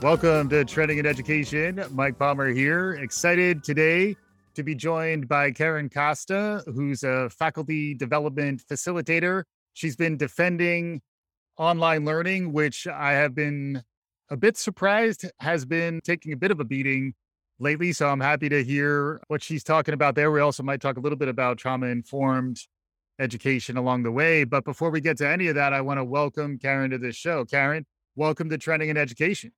Welcome to Trending in Education. Mike Palmer here. Excited today to be joined by Karen Costa, who's a faculty development facilitator. She's been defending online learning, which I have been a bit surprised has been taking a bit of a beating lately. So I'm happy to hear what she's talking about there. We also might talk a little bit about trauma informed education along the way. But before we get to any of that, I want to welcome Karen to this show. Karen, welcome to Trending in Education.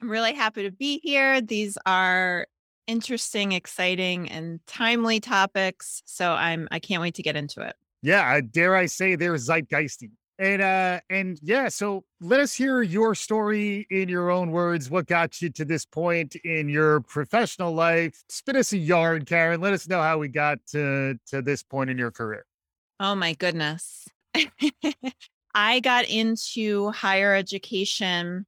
I'm really happy to be here. These are interesting, exciting, and timely topics. So I'm I can't wait to get into it. Yeah, dare I say they're zeitgeisty. And uh and yeah, so let us hear your story in your own words. What got you to this point in your professional life? Spin us a yarn, Karen. Let us know how we got to to this point in your career. Oh my goodness. I got into higher education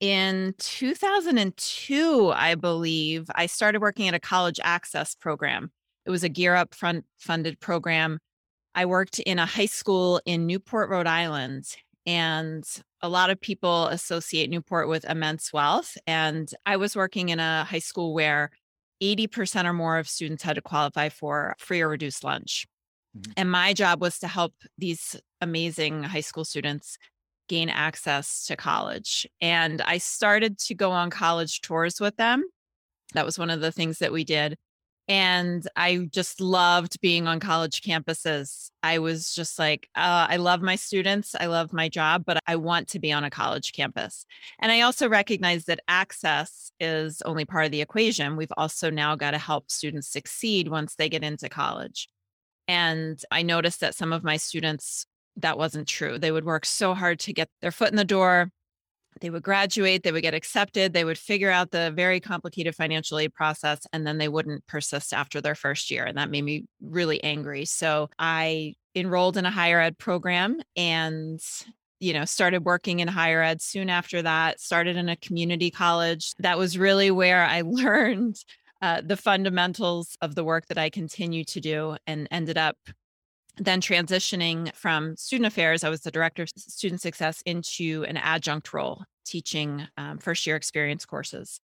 in 2002, I believe. I started working at a college access program. It was a Gear Up front funded program I worked in a high school in Newport, Rhode Island, and a lot of people associate Newport with immense wealth. And I was working in a high school where 80% or more of students had to qualify for free or reduced lunch. Mm-hmm. And my job was to help these amazing high school students gain access to college. And I started to go on college tours with them. That was one of the things that we did. And I just loved being on college campuses. I was just like, uh, I love my students. I love my job, but I want to be on a college campus. And I also recognize that access is only part of the equation. We've also now got to help students succeed once they get into college. And I noticed that some of my students, that wasn't true. They would work so hard to get their foot in the door they would graduate, they would get accepted, they would figure out the very complicated financial aid process, and then they wouldn't persist after their first year. And that made me really angry. So I enrolled in a higher ed program and you know started working in higher ed soon after that started in a community college that was really where i learned uh, the fundamentals of the work that i continue to do and ended up then transitioning from student affairs, I was the director of student success into an adjunct role, teaching um, first year experience courses.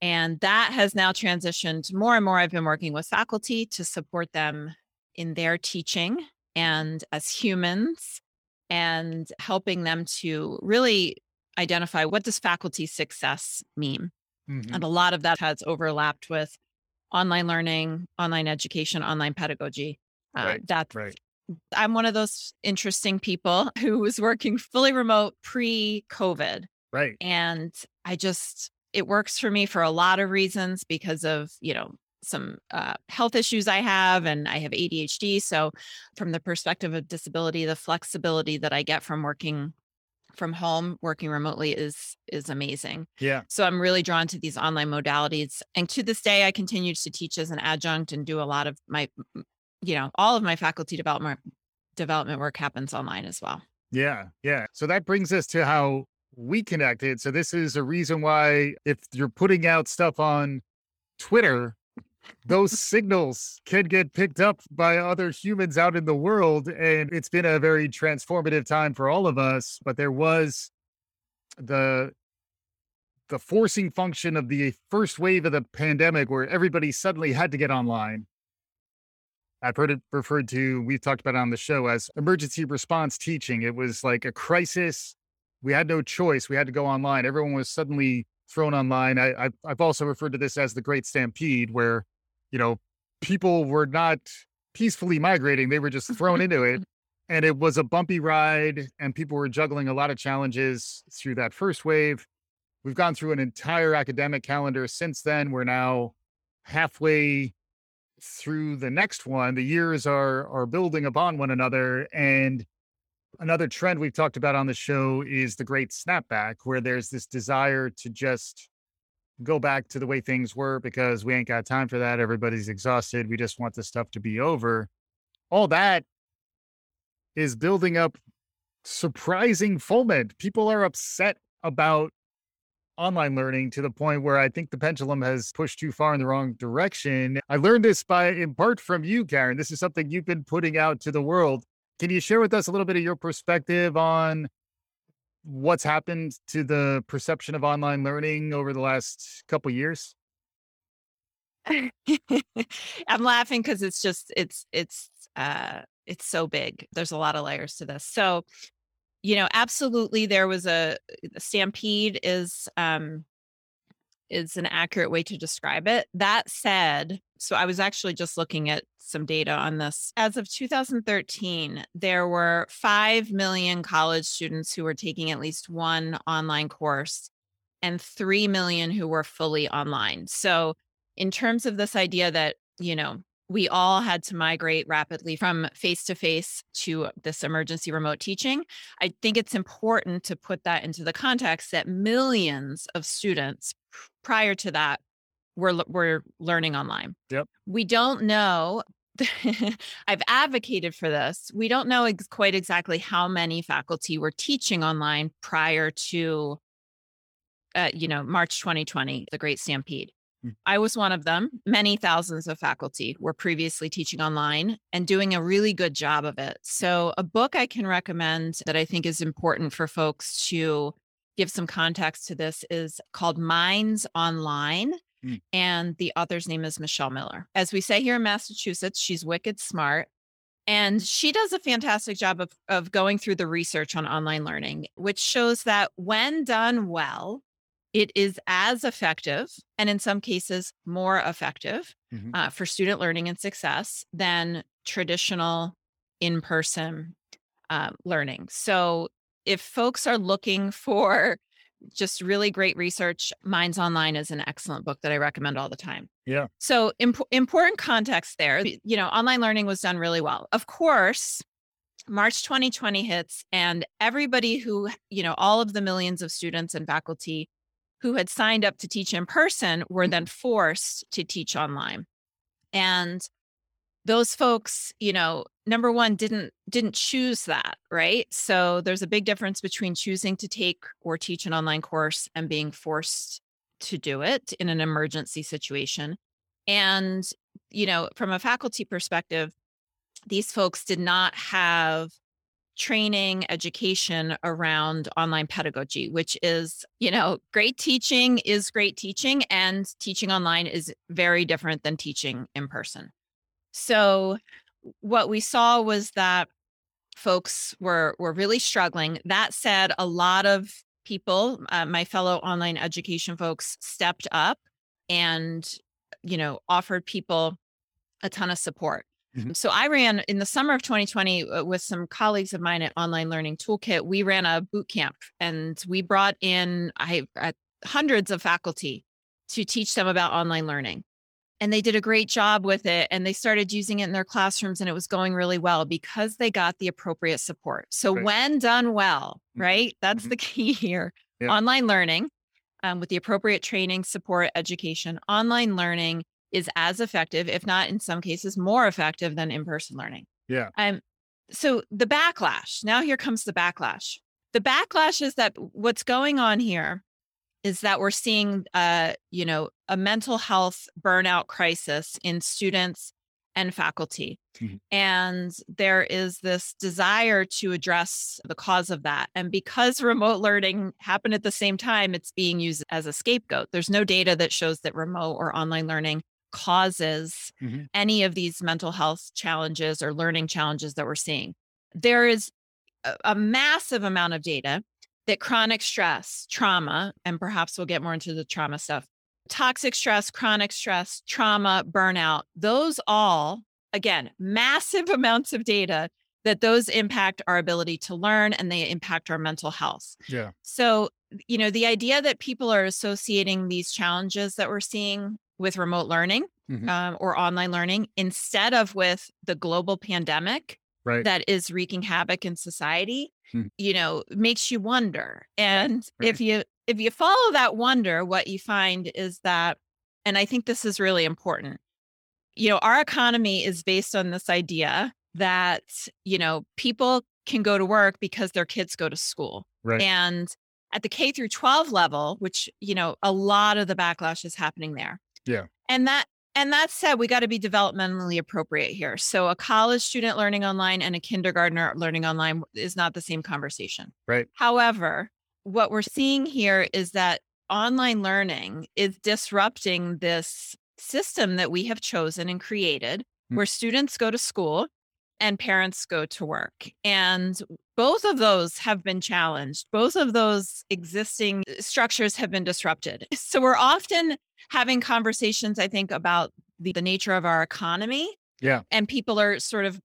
And that has now transitioned more and more. I've been working with faculty to support them in their teaching and as humans and helping them to really identify what does faculty success mean. Mm-hmm. And a lot of that has overlapped with online learning, online education, online pedagogy. Uh, right, that's right. I'm one of those interesting people who was working fully remote pre COVID. Right. And I just, it works for me for a lot of reasons because of, you know, some uh, health issues I have and I have ADHD. So, from the perspective of disability, the flexibility that I get from working from home working remotely is is amazing yeah so i'm really drawn to these online modalities and to this day i continue to teach as an adjunct and do a lot of my you know, all of my faculty development development work happens online as well. Yeah, yeah. So that brings us to how we connected. So this is a reason why if you're putting out stuff on Twitter, those signals can get picked up by other humans out in the world and it's been a very transformative time for all of us, but there was the the forcing function of the first wave of the pandemic where everybody suddenly had to get online I've heard it referred to, we've talked about it on the show as emergency response teaching. It was like a crisis. We had no choice. We had to go online. Everyone was suddenly thrown online. I, have also referred to this as the Great Stampede, where, you know, people were not peacefully migrating, they were just thrown into it. And it was a bumpy ride, and people were juggling a lot of challenges through that first wave. We've gone through an entire academic calendar since then. We're now halfway through the next one, the years are are building upon one another. And another trend we've talked about on the show is the great snapback, where there's this desire to just go back to the way things were because we ain't got time for that. Everybody's exhausted. We just want this stuff to be over. All that is building up surprising foment. People are upset about online learning to the point where I think the pendulum has pushed too far in the wrong direction. I learned this by in part from you, Karen. This is something you've been putting out to the world. Can you share with us a little bit of your perspective on what's happened to the perception of online learning over the last couple years? I'm laughing because it's just it's it's uh it's so big. There's a lot of layers to this. So, you know, absolutely there was a, stampede is um is an accurate way to describe it. That said, so I was actually just looking at some data on this. As of 2013, there were 5 million college students who were taking at least one online course and 3 million who were fully online. So, in terms of this idea that, you know, we all had to migrate rapidly from face to face to this emergency remote teaching. I think it's important to put that into the context that millions of students prior to that were were learning online. Yep. We don't know I've advocated for this. We don't know ex- quite exactly how many faculty were teaching online prior to uh, you know, March 2020, the Great Stampede. I was one of them. Many thousands of faculty were previously teaching online and doing a really good job of it. So, a book I can recommend that I think is important for folks to give some context to this is called Minds Online. Mm. And the author's name is Michelle Miller. As we say here in Massachusetts, she's wicked smart. And she does a fantastic job of, of going through the research on online learning, which shows that when done well, it is as effective and in some cases more effective Mhm. uh, for student learning and success than traditional in person uh, learning. So, if folks are looking for just really great research, Minds Online is an excellent book that I recommend all the time. Yeah. So, imp- important context there. You know, online learning was done really well. Of course, March 2020 hits, and everybody who, you know, all of the millions of students and faculty who had signed up to teach in person were mm-hmm. then forced to teach online. And those folks, you know, number one didn't didn't choose that, right? So there's a big difference between choosing to take or teach an online course and being forced to do it in an emergency situation. And, you know, from a faculty perspective, these folks did not have training education around online pedagogy which is you know great teaching is great teaching and teaching online is very different than teaching in person. So what we saw was that folks were were really struggling. That said a lot of people uh, my fellow online education folks stepped up and you know offered people a ton of support Mhm. so I ran in the summer of 2020 uh, with some colleagues of mine at Online Learning Toolkit. We ran a boot camp and we brought in I uh, hundreds of faculty to teach them about online learning. And they did a great job with it and they started using it in their classrooms and it was going really well because they got the appropriate support. So Right. when done well, Mhm. right? That's Mhm. the key here. Online learning um, with the appropriate training, support, education, online learning is as effective, if not in some cases more effective than in-person learning. Yeah. Um, so the backlash. Now here comes the backlash. The backlash is that what's going on here is that we're seeing uh, you know, a mental health burnout crisis in students and faculty. Mhm. And there is this desire to address the cause of that. And because remote learning happened at the same time, it's being used as a scapegoat. There's no data that shows that remote or online learning causes Mhm. any of these mental health challenges or learning challenges that we're seeing. There is a, a massive amount of data that chronic stress, trauma, and perhaps we'll get more into the trauma stuff, toxic stress, chronic stress, trauma, burnout, those all, again, massive amounts of data that those impact our ability to learn and they impact our mental health. Yeah. So, you know, the idea that people are associating these challenges that we're seeing with remote learning Mhm. um, or online learning instead of with the global pandemic Right. that is wreaking havoc in society, Hmm. you know, makes you wonder. And Right. if you if you follow that wonder, what you find is that, and I think this is really important. You know, our economy is based on this idea that you know people can go to work because their kids go to school Right. and at the K through 12 level, which, you know, a lot of the backlash is happening there. Yeah. And that and that said, we got to be developmentally appropriate here. So a college student learning online and a kindergartner learning online is not the same conversation. Right. However, what we're seeing here is that online learning is disrupting this system that we have chosen and created Mm. where students go to school and parents go to work. And both of those have been challenged. Both of those existing uh, structures have been disrupted. So we're often having conversations, I think, about the, the nature of our economy. Yeah. And people are sort of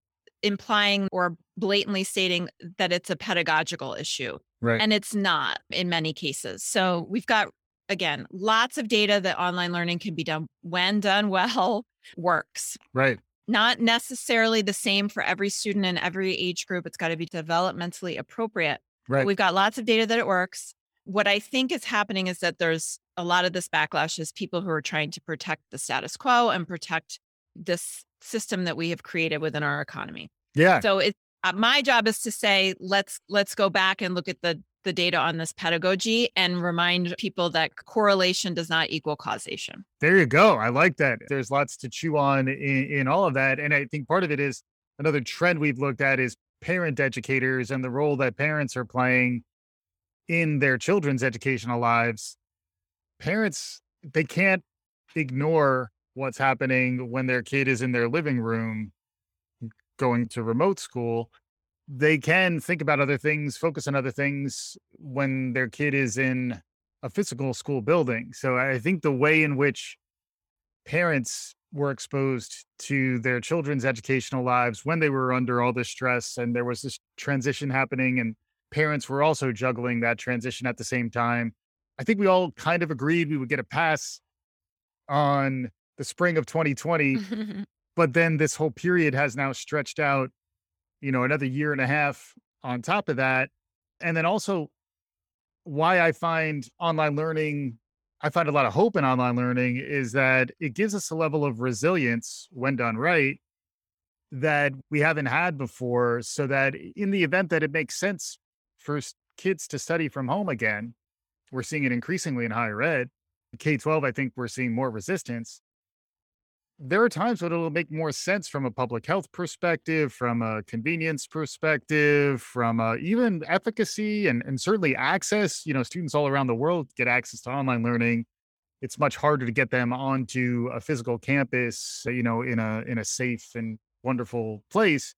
implying or blatantly stating that it's a pedagogical issue. Right. And it's not in many cases. So we've got, again, lots of data that online learning can be done when done well, works. right. Not necessarily the same for every student and every age group. It's got to be developmentally appropriate. Right. We've got lots of data that it works. What I think is happening is that there's a lot of this backlash is people who are trying to protect the status quo and protect this system that we have created within our economy. Yeah. So it uh, my job is to say let's let's go back and look at the the data on this pedagogy and remind people that correlation does not equal causation. There you go. I like that. There's lots to chew on in, in all of that. And I think part of it is another trend we've looked at is parent educators and the role that parents are playing in their children's educational lives. Parents, they can't ignore what's happening when their kid is in their living room going to remote school. They can think about other things, focus on other things when their kid is in a physical school building. So I think the way in which parents were exposed to their children's educational lives when they were under all this stress and there was this transition happening and parents were also juggling that transition at the same time. I think we all kind of agreed we would get a pass on the spring of 2020, but then this whole period has now stretched out, you know, another year and a half on top of that. And then also why I find online learning, I find a lot of hope in online learning is that it gives us a level of resilience when done right that we haven't had before. So that in the event that it makes sense for kids to study from home again, we're seeing it increasingly in higher ed. K 12, I think we're seeing more resistance. There are times when it'll make more sense from a public health perspective, from a convenience perspective, from uh, even efficacy and, and certainly access. You know, students all around the world get access to online learning. It's much harder to get them onto a physical campus, you know, in a in a safe and wonderful place.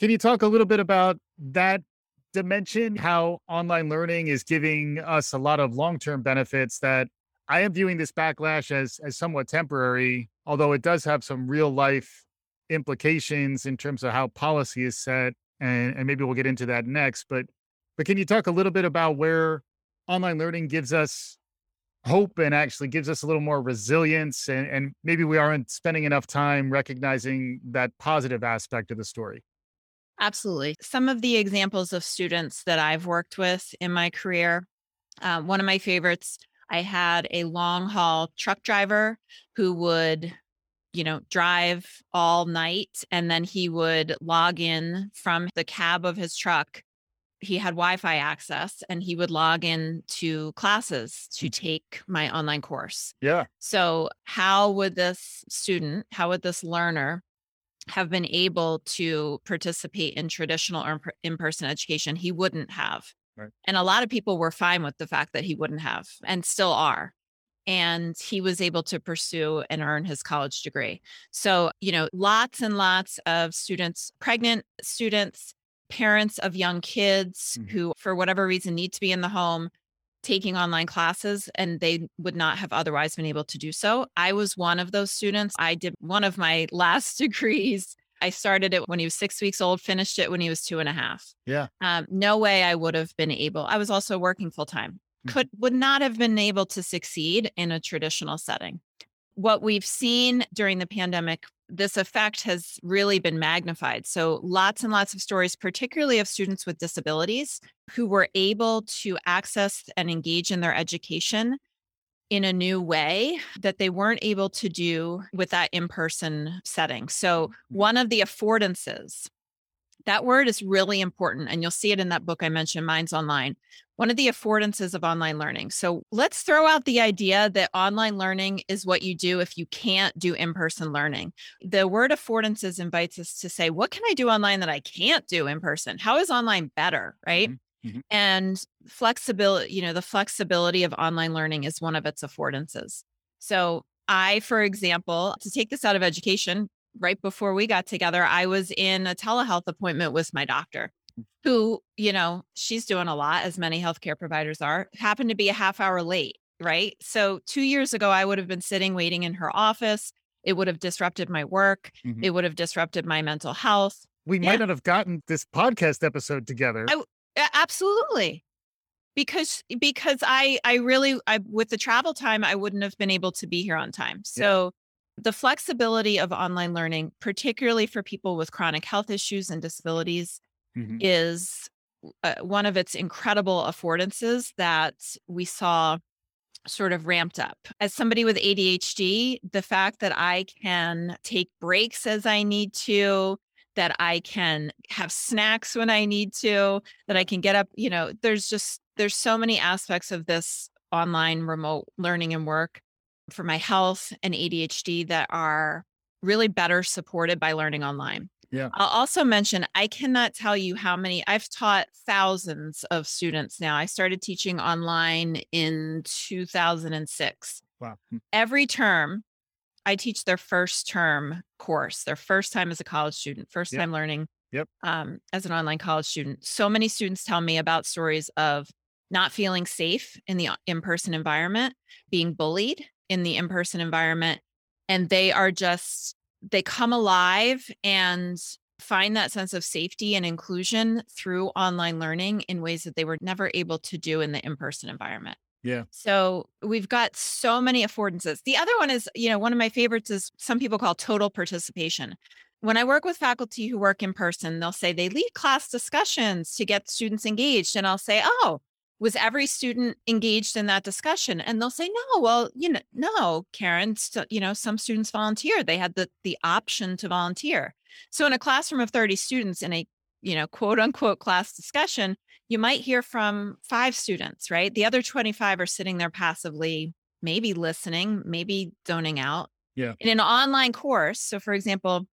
Can you talk a little bit about that dimension? How online learning is giving us a lot of long term benefits that I am viewing this backlash as as somewhat temporary, although it does have some real life implications in terms of how policy is set, and, and maybe we'll get into that next. But but can you talk a little bit about where online learning gives us hope and actually gives us a little more resilience, and, and maybe we aren't spending enough time recognizing that positive aspect of the story? Absolutely. Some of the examples of students that I've worked with in my career, um, one of my favorites, I had a long haul truck driver who would, you know, drive all night and then he would log in from the cab of his truck. He had Wi Fi access and he would log in to classes to mm. take my online course. Yeah. So, how would this student, how would this learner have been able to participate in traditional or in person education? He wouldn't have. Right. And a lot of people were fine with the fact that he wouldn't have and still are. And he was able to pursue and earn his college degree. So, you know, lots and lots of students, pregnant students, parents of young kids Mhm. who, for whatever reason, need to be in the home taking online classes and they would not have otherwise been able to do so. I was one of those students. I did one of my last degrees. I started it when he was six weeks old, finished it when he was two and a half. Yeah. Um, no way I would have been able. I was also working full time. Mhm. Could would not have been able to succeed in a traditional setting. What we've seen during the pandemic, this effect has really been magnified. So lots and lots of stories, particularly of students with disabilities who were able to access and engage in their education in a new way that they weren't able to do with that in person setting. So, mm-hmm. one of the affordances, that word is really important. And you'll see it in that book I mentioned, Minds Online. One of the affordances of online learning. So, let's throw out the idea that online learning is what you do if you can't do in person learning. The word affordances invites us to say, what can I do online that I can't do in person? How is online better? Right. Mm-hmm. Mhm. And flexibility, you know, the flexibility of online learning is one of its affordances. So I, for example, to take this out of education, right before we got together, I was in a telehealth appointment with my doctor, who, you know, she's doing a lot, as many healthcare providers are, happened to be a half hour late, right? So two years ago, I would have been sitting waiting in her office. It would have disrupted my work. Mhm. It would have disrupted my mental health. We Yeah. might not have gotten this podcast episode together. I- Absolutely. Because because I I really I with the travel time I wouldn't have been able to be here on time. So the flexibility of online learning, particularly for people with chronic health issues and disabilities, Mhm. is uh, one of its incredible affordances that we saw sort of ramped up. As somebody with ADHD, the fact that I can take breaks as I need to, that I can have snacks when I need to, that I can get up, you know, there's just there's so many aspects of this online remote learning and work for my health and ADHD that are really better supported by learning online. Yeah. I'll also mention I cannot tell you how many I've taught thousands of students now. I started teaching online in 2006. Wow. Hmm. Every term, I teach their first term course, their first time as a college student, first Yep. time learning Yep. um, as an online college student. So many students tell me about stories of not feeling safe in the in person environment, being bullied in the in person environment. And they are just, they come alive and find that sense of safety and inclusion through online learning in ways that they were never able to do in the in person environment. Yeah. So we've got so many affordances. The other one is, you know, one of my favorites is some people call total participation. When I work with faculty who work in person, they'll say they lead class discussions to get students engaged. And I'll say, oh, was every student engaged in that discussion? And they'll say, no, well, you know, no, Karen, you know, some students volunteered. They had the, the option to volunteer. So in a classroom of 30 students in a, you know, quote unquote class discussion, you might hear from five students, right? The other 25 are sitting there passively, maybe listening, maybe zoning out. Yeah. In an online course, so for example,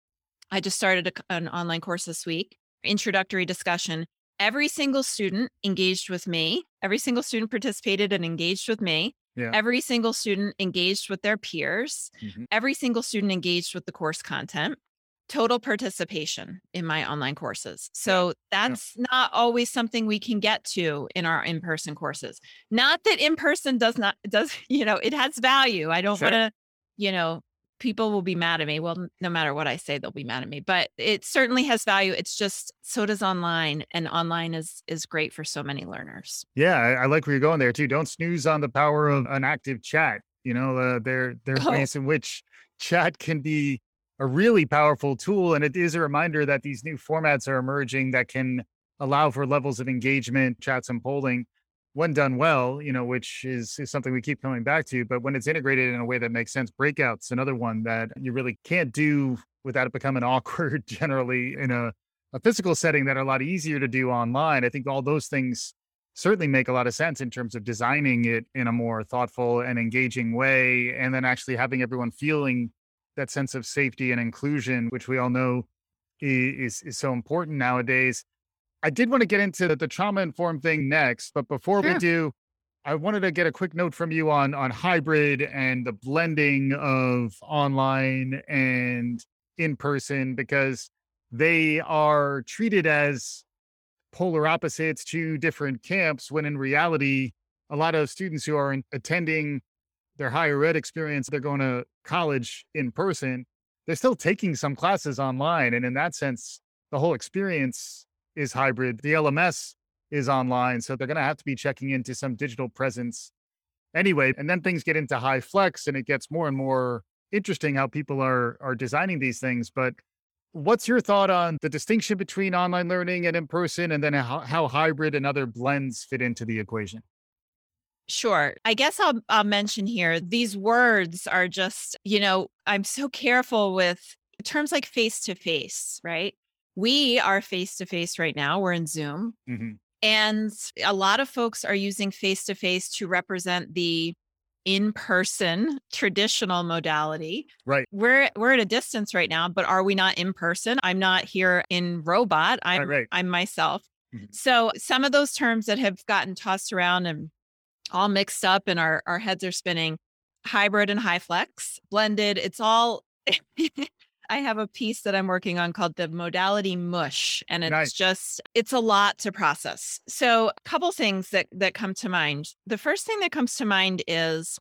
I just started a, an online course this week, introductory discussion. Every single student engaged with me, every single student participated and engaged with me. Yeah. Every single student engaged with their peers. Mhm. Every single student engaged with the course content. Total participation in my online courses. So that's not always something we can get to in our in-person courses. Not that in-person does not does, you know, it has value. I don't Sure. want to, you know, people will be mad at me. Well, no matter what I say, they'll be mad at me. But it certainly has value. It's just so does online, and online is is great for so many learners. Yeah, I, I like where you're going there too. Don't snooze on the power of an active chat. You know, uh, there there are Oh. ways in which chat can be a really powerful tool, and it is a reminder that these new formats are emerging that can allow for levels of engagement, chats, and polling when done well. You know, which is is something we keep coming back to. But when it's integrated in a way that makes sense, breakouts another one that you really can't do without it becoming awkward. Generally, in a a physical setting that are a lot easier to do online. I think all those things certainly make a lot of sense in terms of designing it in a more thoughtful and engaging way and then actually having everyone feeling that sense of safety and inclusion which we all know is is so important nowadays. I did want to get into the, the trauma informed thing next but before we do i wanted to get a quick note from you on on hybrid and the blending of online and in person because they are treated as polar opposites to different camps when in reality a lot of students who are attending their higher ed experience they're going to college in person they're still taking some classes online and in that sense the whole experience is hybrid the lms is online so they're going to have to be checking into some digital presence anyway and then things get into HyFlex and it gets more and more interesting how people are are designing these things but What's your thought on the distinction between online learning and in person, and then how, how hybrid and other blends fit into the equation? Sure. I guess I'll I'll mention here these words are just, you know, I'm so careful with terms like face to face, right? We are face to face right now. We're in Zoom. Mhm. And a lot of folks are using face to face to represent the in person traditional modality. Right. We're we're at a distance right now, but are we not in person? I'm not here in robot. I'm right. I'm myself. Mhm. So some of those terms that have gotten tossed around and all mixed up and our, our heads are spinning hybrid and HyFlex, blended, it's all. I have a piece that I'm working on called the modality mush and it's Nice. just it's a lot to process. So a couple things that that come to mind. The first thing that comes to mind is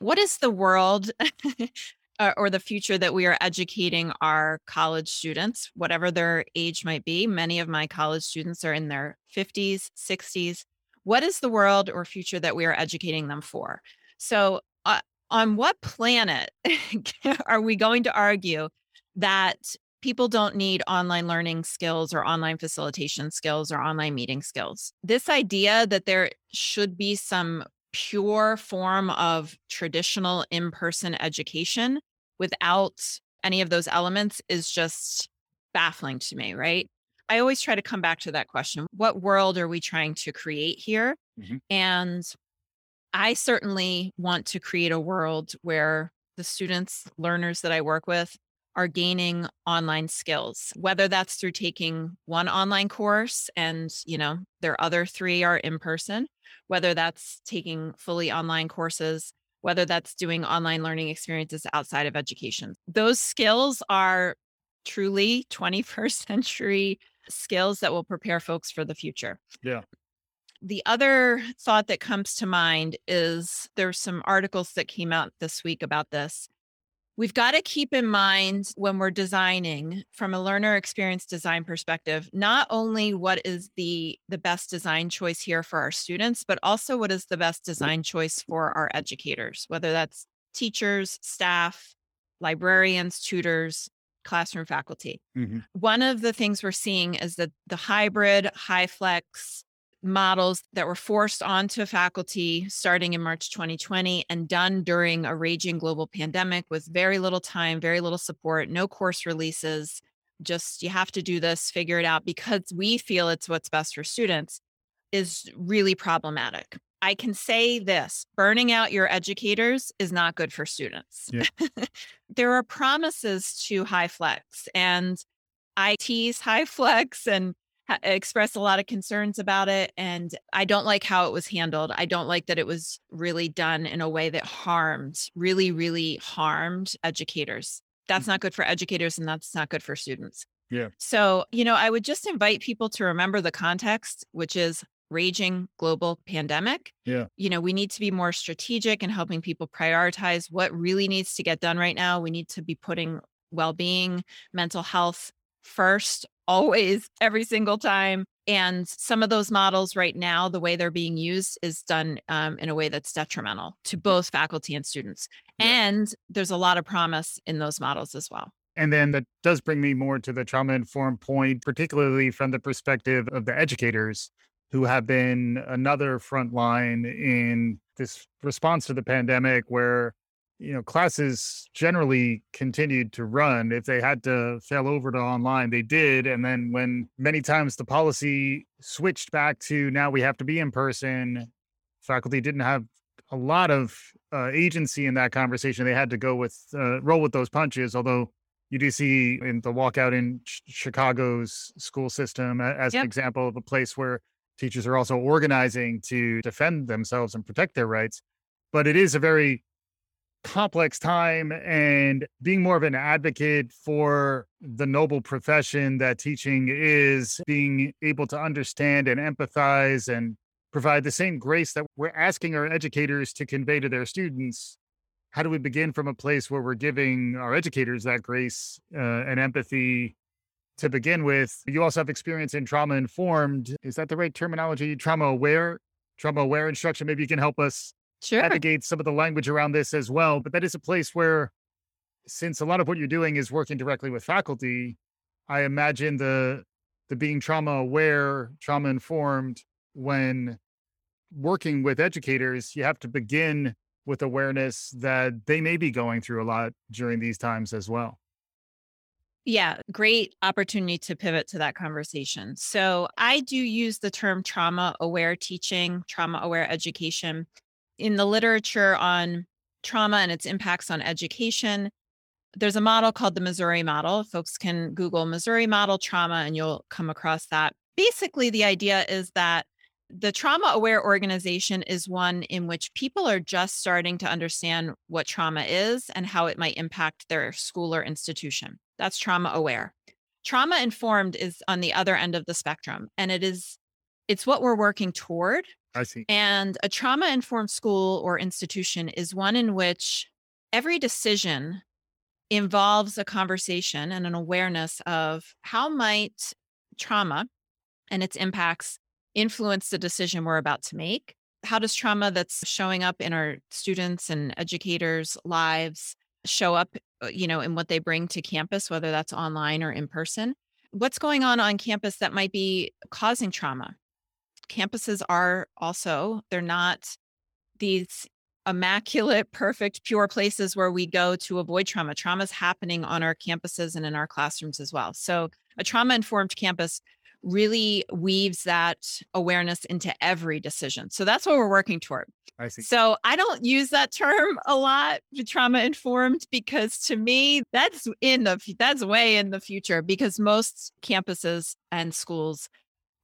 what is the world or the future that we are educating our college students, whatever their age might be. Many of my college students are in their 50s, 60s. What is the world or future that we are educating them for? So, uh, on what planet are we going to argue that people don't need online learning skills or online facilitation skills or online meeting skills? This idea that there should be some pure form of traditional in person education without any of those elements is just baffling to me, right? I always try to come back to that question what world are we trying to create here? Mhm. And I certainly want to create a world where the students, learners that I work with are gaining online skills, whether that's through taking one online course and, you know, their other three are in person, whether that's taking fully online courses, whether that's doing online learning experiences outside of education. Those skills are truly 21st century skills that will prepare folks for the future. Yeah. The other thought that comes to mind is there's some articles that came out this week about this. We've got to keep in mind when we're designing from a learner experience design perspective, not only what is the the best design choice here for our students, but also what is the best mm-hmm. design choice for our educators, whether that's teachers, staff, librarians, tutors, classroom faculty Mhm. one of the things we're seeing is that the hybrid HyFlex models that were forced onto faculty starting in March 2020 and done during a raging global pandemic with very little time, very little support, no course releases. Just you have to do this, figure it out because we feel it's what's best for students is really problematic. I can say this burning out your educators is not good for students. Yeah. there are promises to HyFlex, and I tease HyFlex and ha- express a lot of concerns about it. And I don't like how it was handled. I don't like that it was really done in a way that harmed, really, really harmed educators. That's mm-hmm. not good for educators and that's not good for students. Yeah. So, you know, I would just invite people to remember the context, which is raging global pandemic. Yeah. You know, we need to be more strategic in helping people prioritize what really needs to get done right now. We need to be putting well being, mental health first, always, every single time. And some of those models right now, the way they're being used is done um, in a way that's detrimental to both faculty and students. Yeah. And there's a lot of promise in those models as well. And then that does bring me more to the trauma informed point, particularly from the perspective of the educators who have been another front line in this response to the pandemic where you know classes generally continued to run. If they had to fail over to online they did. And then when many times the policy switched back to now we have to be in person faculty didn't have a lot of uh, agency in that conversation. They had to go with uh, roll with those punches although you do see in the walkout in Ch- Chicago's school system as Yep. an example of a place where teachers are also organizing to defend themselves and protect their rights. But it is a very complex time and being more of an advocate for the noble profession that teaching is being able to understand and empathize and provide the same grace that we're asking our educators to convey to their students how do we begin from a place where we're giving our educators that grace uh, and empathy to begin with? You also have experience in trauma informed. Is that the right terminology? Trauma aware, trauma aware instruction. Maybe you can help us Sure. navigate some of the language around this as well. But that is a place where, since a lot of what you're doing is working directly with faculty, I imagine the the being trauma aware, trauma informed when working with educators, you have to begin with awareness that they may be going through a lot during these times as well. Yeah, great opportunity to pivot to that conversation. So, I do use the term trauma aware teaching, trauma aware education. In the literature on trauma and its impacts on education, there's a model called the Missouri model. Folks can Google Missouri model trauma and you'll come across that. basically, the idea is that the trauma aware organization is one in which people are just starting to understand what trauma is and how it might impact their school or institution. That's trauma aware. Trauma informed is on the other end of the spectrum and it is it's what we're working toward. I see. And a trauma informed school or institution is one in which every decision involves a conversation and an awareness of how might trauma and its impacts influence the decision we're about to make? How does trauma that's showing up in our students and educators' lives show up, uh, you know, in what they bring to campus, whether that's online or in person? What's going on on campus that might be causing trauma? Campuses are also, they're not these immaculate, perfect, pure places where we go to avoid trauma. Trauma is happening on our campuses and in our classrooms as well. So, a trauma informed campus really weaves that awareness into every decision. So that's what we're working toward. I see. So I don't use that term a lot, trauma informed, because to me that's in the that's way in the future because most campuses and schools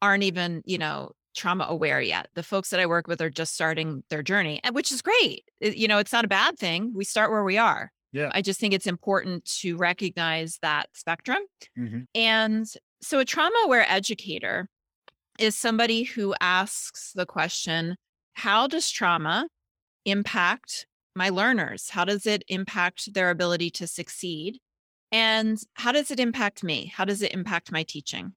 aren't even, you know, trauma aware yet. The folks that I work with are just starting their journey, which is great. You know, it's not a bad thing. We start where we are. Yeah. I just think it's important to recognize that spectrum. Mm-hmm. And so, a trauma aware educator is somebody who asks the question How does trauma impact my learners? How does it impact their ability to succeed? And how does it impact me? How does it impact my teaching?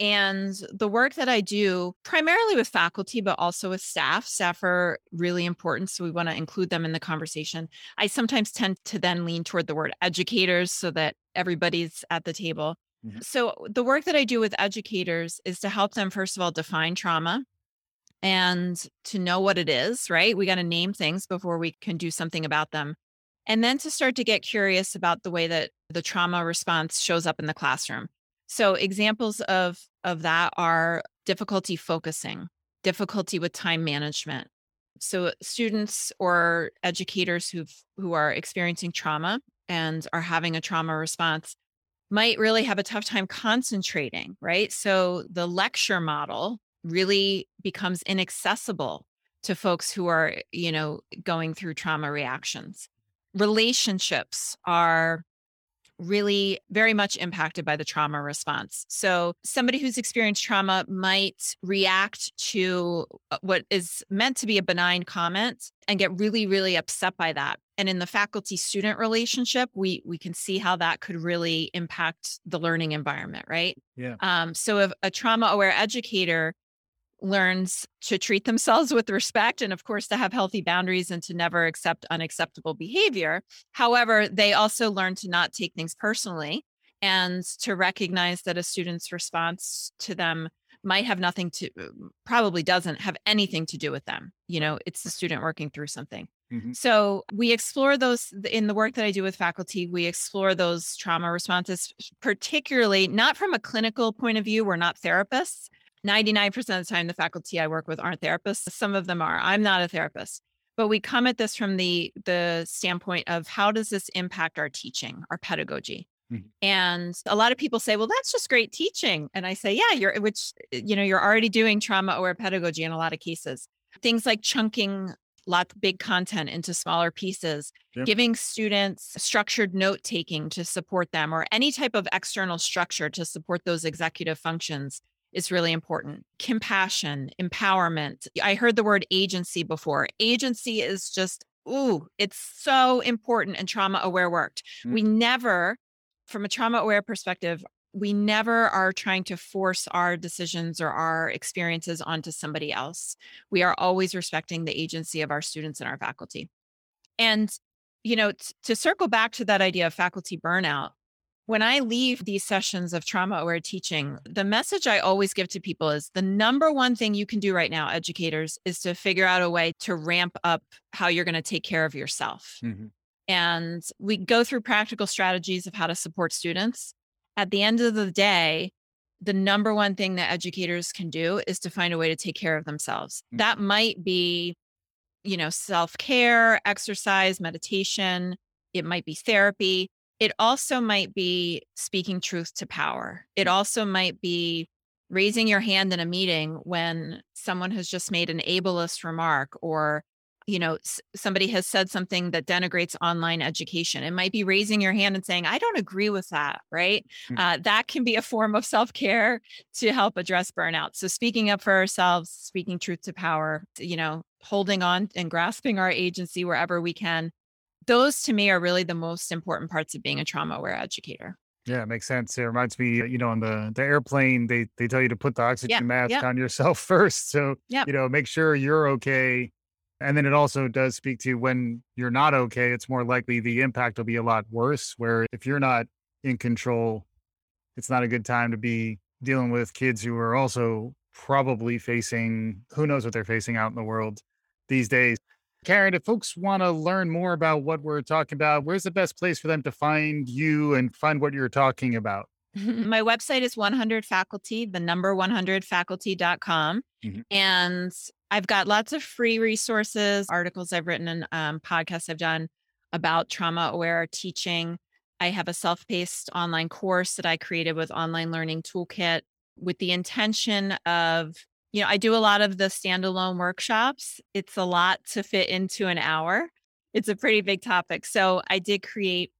And the work that I do primarily with faculty, but also with staff, staff are really important. So we want to include them in the conversation. I sometimes tend to then lean toward the word educators so that everybody's at the table. Mm-hmm. So, the work that I do with educators is to help them, first of all, define trauma and to know what it is, right? We got to name things before we can do something about them. And then to start to get curious about the way that the trauma response shows up in the classroom. So, examples of, of that are difficulty focusing, difficulty with time management. So, students or educators who who are experiencing trauma and are having a trauma response might really have a tough time concentrating, right? So the lecture model really becomes inaccessible to folks who are, you know, going through trauma reactions. Relationships are really very much impacted by the trauma response. So, somebody who's experienced trauma might react to uh, what is meant to be a benign comment and get really really upset by that. And in the faculty student relationship, we we can see how that could really impact the learning environment, right? Yeah. Um so if a trauma aware educator learns to treat themselves with respect and of course to have healthy boundaries and to never accept unacceptable behavior however they also learn to not take things personally and to recognize that a student's response to them might have nothing to probably doesn't have anything to do with them you know it's the student working through something mm-hmm. so we explore those in the work that i do with faculty we explore those trauma responses particularly not from a clinical point of view we're not therapists 99% of the time, the faculty I work with aren't therapists. Some of them are. I'm not a therapist. But we come at this from the the standpoint of how does this impact our teaching, our pedagogy? Mm-hmm. And a lot of people say, well, that's just great teaching. And I say, yeah, you're which you know, you're already doing trauma aware pedagogy in a lot of cases. Things like chunking lots big content into smaller pieces, giving students structured note taking to support them or any type of external structure to support those executive functions is really important. Compassion, empowerment. I heard the word agency before. Agency is just, ooh, it's so important in trauma aware work. Mm-hmm. We never, from a trauma aware perspective, we never are trying to force our decisions or our experiences onto somebody else. We are always respecting the agency of our students and our faculty. And, you know, t- to circle back to that idea of faculty burnout, when I leave these sessions of trauma aware teaching, the message I always give to people is the number one thing you can do right now, educators, is to figure out a way to ramp up how you're going to take care of yourself. Mm-hmm. And we go through practical strategies of how to support students. At the end of the day, the number one thing that educators can do is to find a way to take care of themselves. Mm-hmm. That might be, you know, self care, exercise, meditation, it might be therapy it also might be speaking truth to power. It also might be raising your hand in a meeting when someone has just made an ableist remark or you know somebody has said something that denigrates online education it might be raising your hand and saying i don't agree with that right Mm. uh, that can be a form of self-care to help address burnout so speaking up for ourselves speaking truth to power you know holding on and grasping our agency wherever we can those to me are really the most important parts of being a trauma aware educator Yeah, it makes sense. It reminds me, you know, on the the airplane, they they tell you to put the oxygen mask yep. on yourself first. So, Yep. you know, make sure you're okay. And then it also does speak to when you're not okay, it's more likely the impact will be a lot worse. Where if you're not in control, it's not a good time to be dealing with kids who are also probably facing who knows what they're facing out in the world these days. Karen, if folks want to learn more about what we're talking about, where's the best place for them to find you and find what you're talking about? My website is 100 faculty, the number 100faculty.com. Mhm. And I've got lots of free resources, articles I've written, and um, podcasts I've done about trauma aware teaching. I have a self paced online course that I created with Online Learning Toolkit with the intention of, you know, I do a lot of the standalone workshops. It's a lot to fit into an hour, it's a pretty big topic. So I did create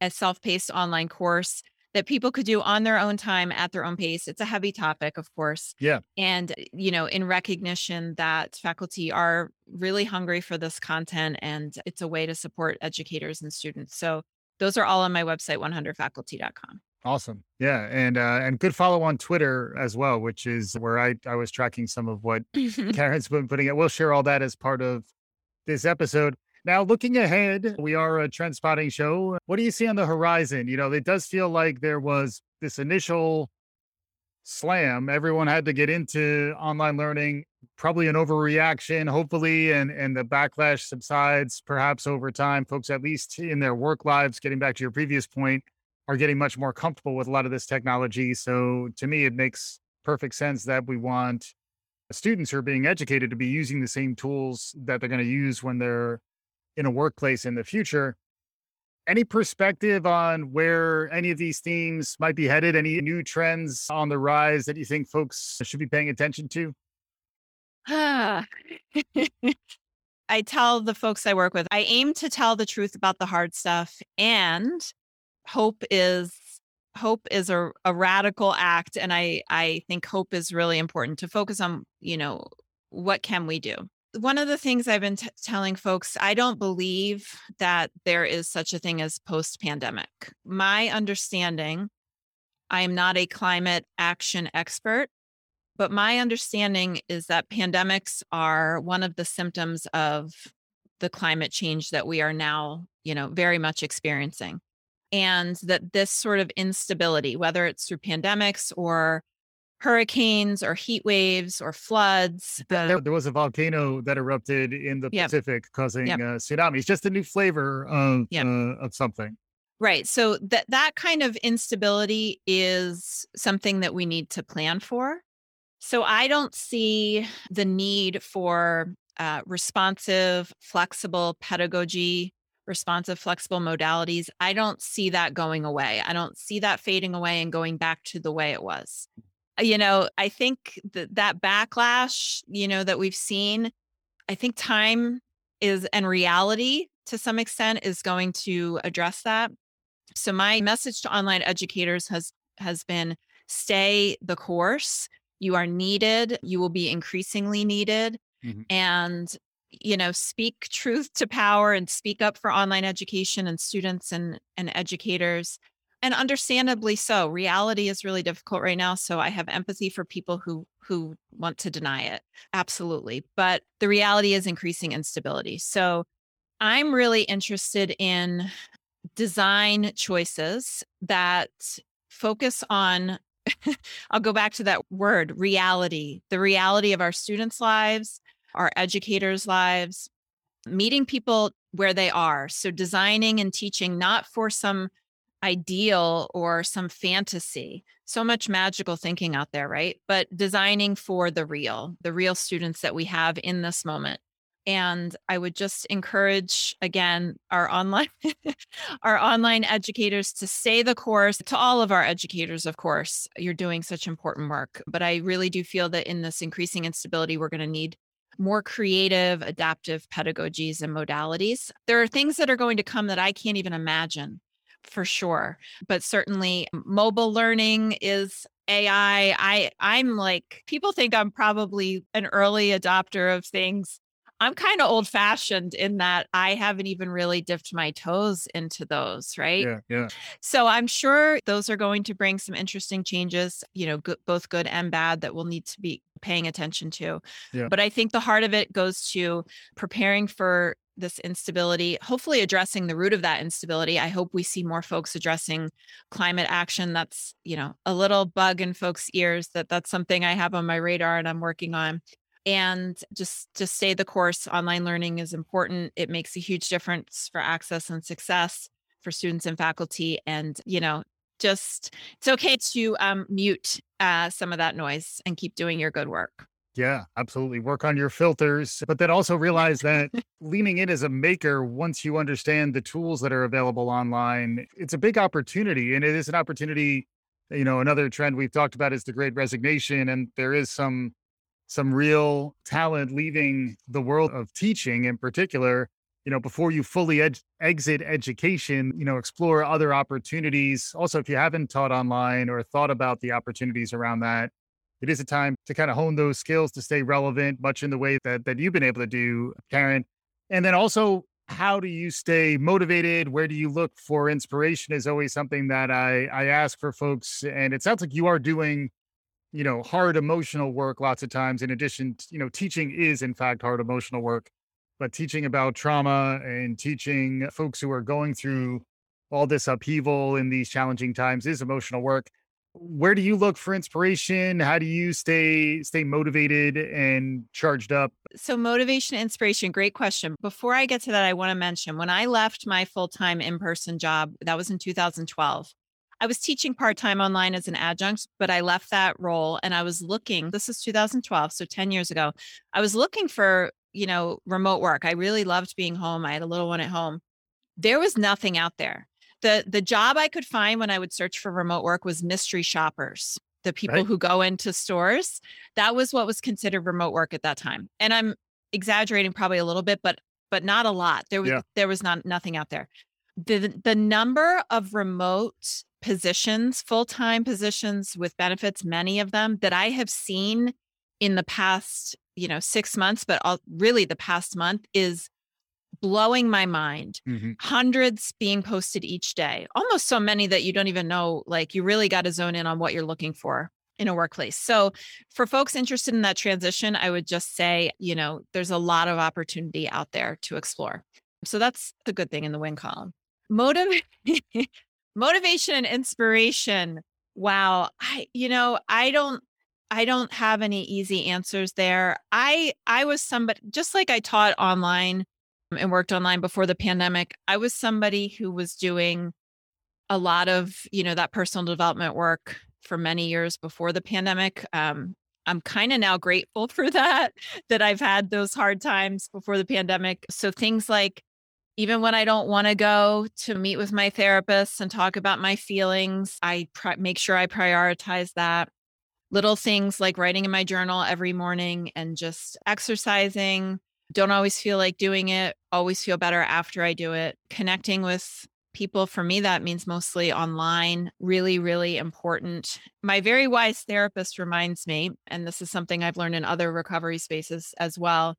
a self paced online course that people could do on their own time at their own pace. It's a heavy topic, of course. Yeah. And, you know, in recognition that faculty are really hungry for this content and it's a way to support educators and students. So those are all on my website, 100faculty.com. Awesome. Yeah. And uh and good follow on Twitter as well, which is where I I was tracking some of what Karen's been putting it. We'll share all that as part of this episode. Now, looking ahead, we are a trend spotting show. What do you see on the horizon? You know, it does feel like there was this initial slam. Everyone had to get into online learning, probably an overreaction, hopefully, and and the backlash subsides perhaps over time. Folks, at least in their work lives, getting back to your previous point, are getting much more comfortable with a lot of this technology. So to me, it makes perfect sense that we want students who are being educated to be using the same tools that they're going to use when they're in a workplace in the future. Any perspective on where any of these themes might be headed? Any new trends on the rise that you think folks should be paying attention to? I tell the folks I work with, I aim to tell the truth about the hard stuff and hope is hope is a, a radical act and I I think hope is really important to focus on, you know, what can we do? One of the things I've been t- telling folks, I don't believe that there is such a thing as post pandemic. My understanding, I am not a climate action expert, but my understanding is that pandemics are one of the symptoms of the climate change that we are now, you know, very much experiencing. And that this sort of instability, whether it's through pandemics or hurricanes or heat waves or floods, There, there was a volcano that erupted in the Yep. Pacific, causing Yep. tsunamis. Just a new flavor of Yep. uh, of something. Right. So that that kind of instability is something that we need to plan for. So I don't see the need for uh, responsive, flexible pedagogy, responsive, flexible modalities. I don't see that going away. I don't see that fading away and going back to the way it was. Uh, You know, I think that that backlash, you know, that we've seen, I think time is and reality to some extent is going to address that. So my message to online educators has has been stay the course. You are needed. You will be increasingly needed. Mhm. And you know, speak truth to power and speak up for online education and students and and educators. And understandably so. Reality is really difficult right now, so I have empathy for people who who want to deny it. Absolutely. But the reality is increasing instability. So I'm really interested in design choices that focus on I'll go back to that word reality, the reality of our students' lives, our educators' lives, meeting people where they are. So designing and teaching not for some ideal or some fantasy. So much magical thinking out there, right? But designing for the real, the real students that we have in this moment. and I would just encourage again our online our online educators to stay the course. To all of our educators, of course, you're doing such important work. But I really do feel that in this increasing instability, we're going to need more creative, adaptive pedagogies and modalities. There are things that are going to come that I can't even imagine for sure. But certainly mobile learning is AI. I I'm like people think I'm probably an early adopter of things. I'm kind of old fashioned in that I haven't even really dipped my toes into those, right? Yeah, yeah. So I'm sure those are going to bring some interesting changes, you know, good, both good and bad that we'll need to be paying attention to. Yeah. But I think the heart of it goes to preparing for this instability, hopefully addressing the root of that instability. I hope we see more folks addressing climate action. That's, you know, a little bug in folks' ears that that's something I have on my radar and I'm working on. And just just stay the course. Online learning is important. It makes a huge difference for access and success for students and faculty. And, you know, just it's okay to um, mute uh, some of that noise and keep doing your good work. Yeah, absolutely. Work on your filters, but then also realize that leaning in as a maker, once you understand the tools that are available online, it's a big opportunity. And it is an opportunity. You know, another trend we've talked about is the great resignation. And there is some some real talent leaving the world of teaching in particular. You know, before you fully ed- exit education, you know, explore other opportunities. Also, if you haven't taught online or thought about the opportunities around that, it is a time to kind of hone those skills to stay relevant, much in the way that that you've been able to do, Karen. And then also, how do you stay motivated? Where do you look for inspiration? Is always something that I I ask for folks, and it sounds like you are doing, you know, hard emotional work lots of times. In addition, you know, teaching is in fact hard emotional work, but teaching about trauma and teaching folks who are going through all this upheaval in these challenging times is emotional work where do you look for inspiration? How do you stay stay motivated and charged up? So motivation inspiration great question. Before i get to that i want to mention when i left my full-time in-person job that was in 2012 i was teaching part-time online as an adjunct but i left that role and i was looking this is 2012 so 10 years ago i was looking for you know remote work. I really loved being home. I had a little one at home. There was nothing out there the the job I could find when I would search for remote work was mystery shoppers. The people right. who go into stores. That was what was considered remote work at that time. And I'm exaggerating probably a little bit, but but not a lot. There was yeah. there was not nothing out there. The the number of remote positions, full-time positions with benefits, many of them that I have seen in the past, you know, 6 months, but all, really the past month is blowing my mind. Mm-hmm. Hundreds being posted each day, almost so many that you don't even know. Like you really got to zone in on what you're looking for in a workplace. So, for folks interested in that transition, I would just say, you know, there's a lot of opportunity out there to explore. So, that's the good thing in the win column. Motive, motivation and inspiration. Wow. I, you know, I don't, I don't have any easy answers there. I I was somebody just like I taught online and worked online before the pandemic, I was somebody who was doing a lot of, you know, that personal development work for many years before the pandemic. Um, I'm kind of now grateful for that, that I've had those hard times before the pandemic. So things like even when I don't want to go to meet with my therapist and talk about my feelings, I make sure I prioritize that. Little things like writing in my journal every morning and just exercising, don't always feel like doing it, always feel better after I do it. Connecting with people, for me, that means mostly online, really, really important. My very wise therapist reminds me, and this is something I've learned in other recovery spaces as well,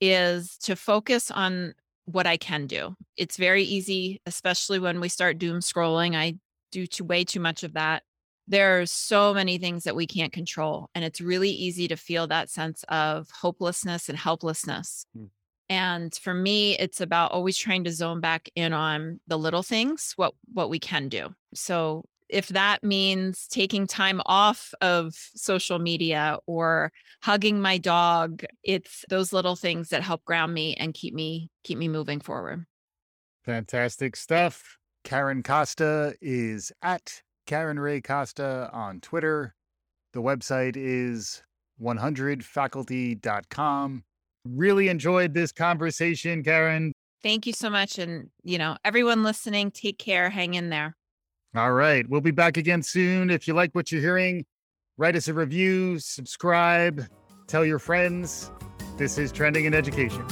is to focus on what I can do. It's very easy, especially when we start doom scrolling. I do too, way too much of that there are so many things that we can't control and it's really easy to feel that sense of hopelessness and helplessness mm. And for me it's about always trying to zone back in on the little things what what we can do so if that means taking time off of social media or hugging my dog it's those little things that help ground me and keep me keep me moving forward fantastic stuff karen costa is at Karen Ray Costa on Twitter. The website is 100faculty.com. Really enjoyed this conversation, Karen. Thank you so much. And, you know, everyone listening, take care, hang in there. All right. We'll be back again soon. If you like what you're hearing, write us a review, subscribe, tell your friends. This is Trending in Education.